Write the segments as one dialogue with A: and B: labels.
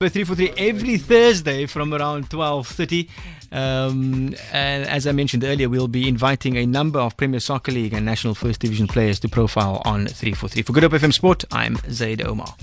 A: 343 every Thursday from around 12.30. Um, and as I mentioned earlier, we'll be inviting a number of Premier Soccer League and National First Division players to profile on 343. For Good Hope FM Sport, I'm Zaid Omar.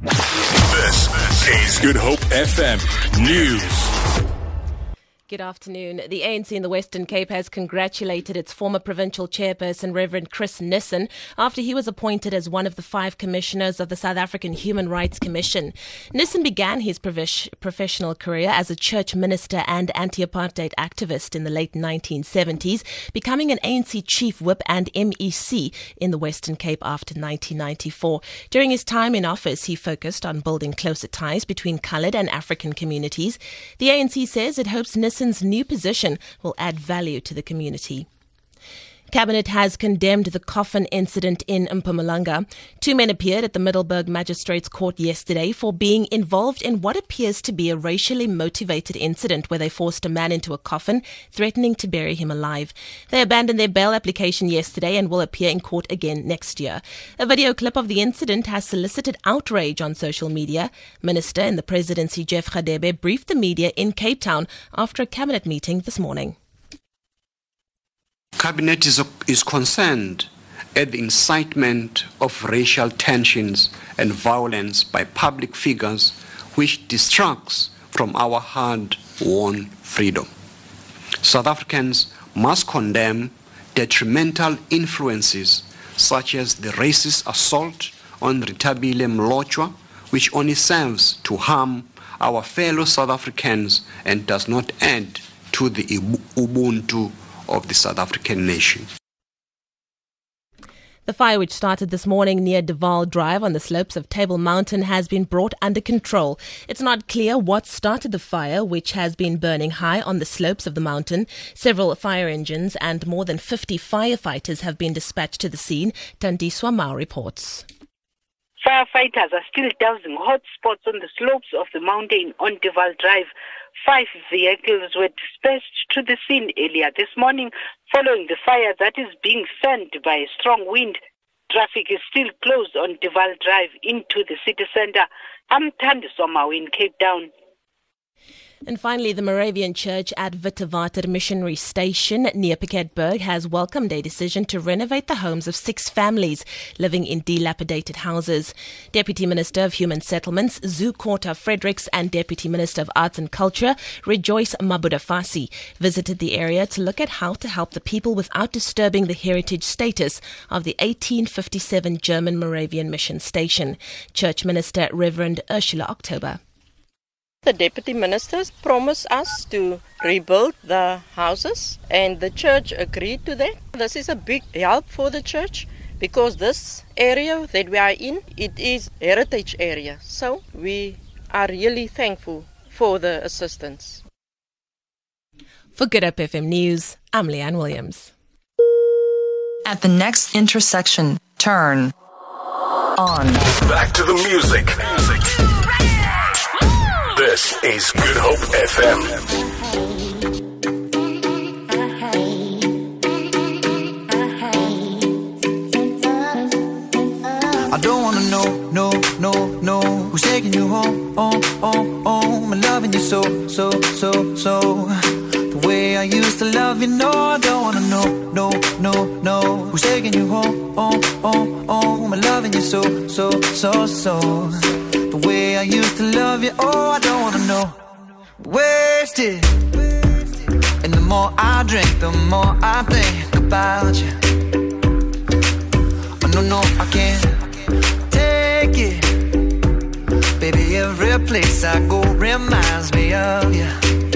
B: This is Good Hope FM News.
C: Good afternoon. The ANC in the Western Cape has congratulated its former provincial chairperson, Reverend Chris Nissen, after he was appointed as one of the five commissioners of the South African Human Rights Commission. Nissen began his professional career as a church minister and anti apartheid activist in the late 1970s, becoming an ANC chief whip and MEC in the Western Cape after 1994. During his time in office, he focused on building closer ties between coloured and African communities. The ANC says it hopes Nissen Nelson's new position will add value to the community. Cabinet has condemned the coffin incident in Mpumalanga. Two men appeared at the Middelburg Magistrates Court yesterday for being involved in what appears to be a racially motivated incident where they forced a man into a coffin, threatening to bury him alive. They abandoned their bail application yesterday and will appear in court again next year. A video clip of the incident has solicited outrage on social media. Minister in the presidency Jeff Radebe briefed the media in Cape Town after a cabinet meeting this morning.
D: Cabinet is, is concerned at the incitement of racial tensions and violence by public figures which distracts from our hard-won freedom. South Africans must condemn detrimental influences such as the racist assault on Rethabile Mlotshwa, which only serves to harm our fellow South Africans and does not add to the Ubuntu of the South African nation.
C: The fire, which started this morning near Duval Drive on the slopes of Table Mountain, has been brought under control. It's not clear what started the fire, which has been burning high on the slopes of the mountain. Several fire engines and more than 50 firefighters have been dispatched to the scene. Tandiswa Mao reports.
E: Firefighters are still dousing hot spots on the slopes of the mountain on Duval Drive. Five vehicles were dispatched to the scene earlier this morning following the fire that is being fanned by a strong wind. Traffic is still closed on Duval Drive into the city centre. I'm Tandi Somawi in Cape Town.
C: And finally, the Moravian Church at Wittewater Missionary Station near Piketberg has welcomed a decision to renovate the homes of six families living in dilapidated houses. Deputy Minister of Human Settlements, Zoe Kota-Fredericks, and Deputy Minister of Arts and Culture, Rejoice Mabudafasi, visited the area to look at how to help the people without disturbing the heritage status of the 1857 German Moravian Mission Station. Church Minister Reverend Ursula October.
F: The deputy ministers promised us to rebuild the houses, and the church agreed to that. This is a big help for the church because this area that we are in it is heritage area. So we are really thankful for the assistance.
C: For Good Hope FM News, I'm Leanne Williams.
G: At the next intersection, turn on.
B: Back to the music. music. This is Good Hope FM.
H: I don't wanna know, no, no, no Who's taking you home, home, home, home And loving you so, so, so, so The way I used to love you, no I don't wanna know, no, no, no Who's taking you home, home, home, home And loving you so, so, so, so the way I used to love you, oh, I don't wanna know. Wasted. And the more I drink, the more I think about you. Oh, no, no, I can't take it. Baby, every place I go reminds me of you.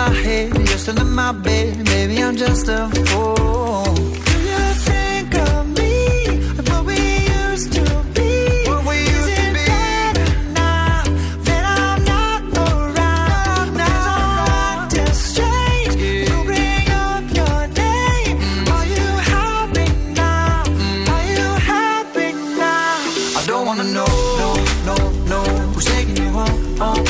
H: My head, you're still in my bed, maybe I'm just a fool. Do you think of me what we used to be? What we used to be. Now that I'm not around, now I'm acting strange. You bring up your name. Mm. Are you happy now? Mm. Are you happy now? I don't wanna know, no, no, no. Who's taking you home?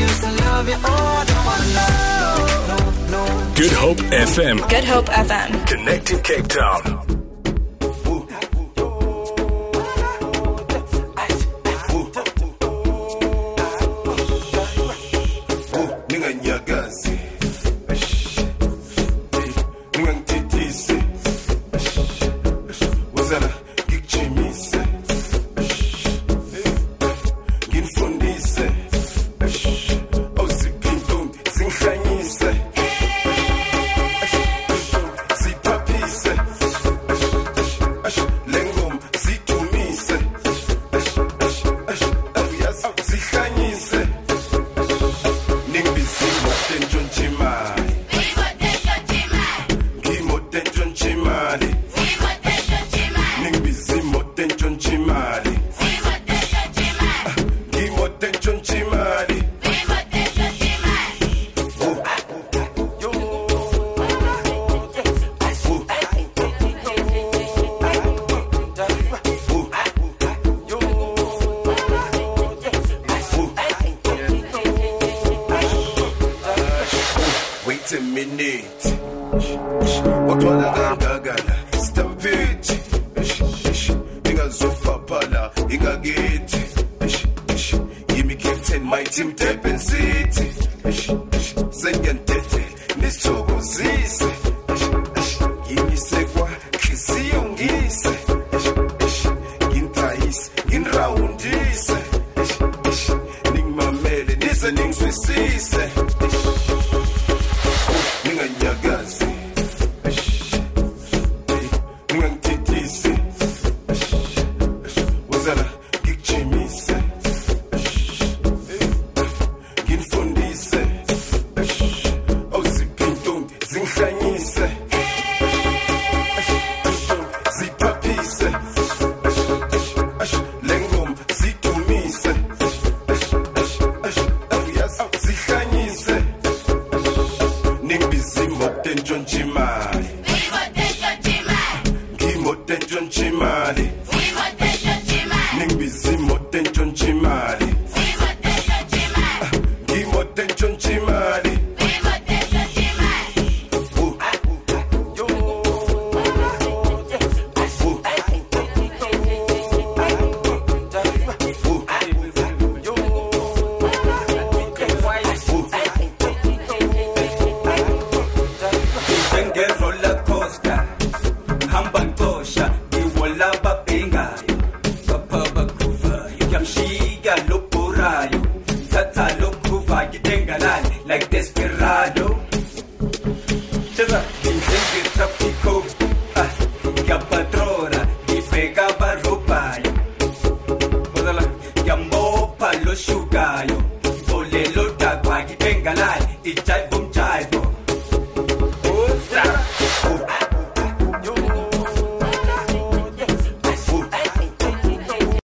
H: used to love you, oh, I don't wanna know, no, no, no.
B: Good Hope FM.
I: Good Hope FM.
B: Connecting Cape Town.
J: Wait a minute Wathwala kangakala Stampede Ingazopapala Ingakithi Yimi captain my team Durban City. Sengiyantete nisithokozise Ngiyisekwa Khisiyo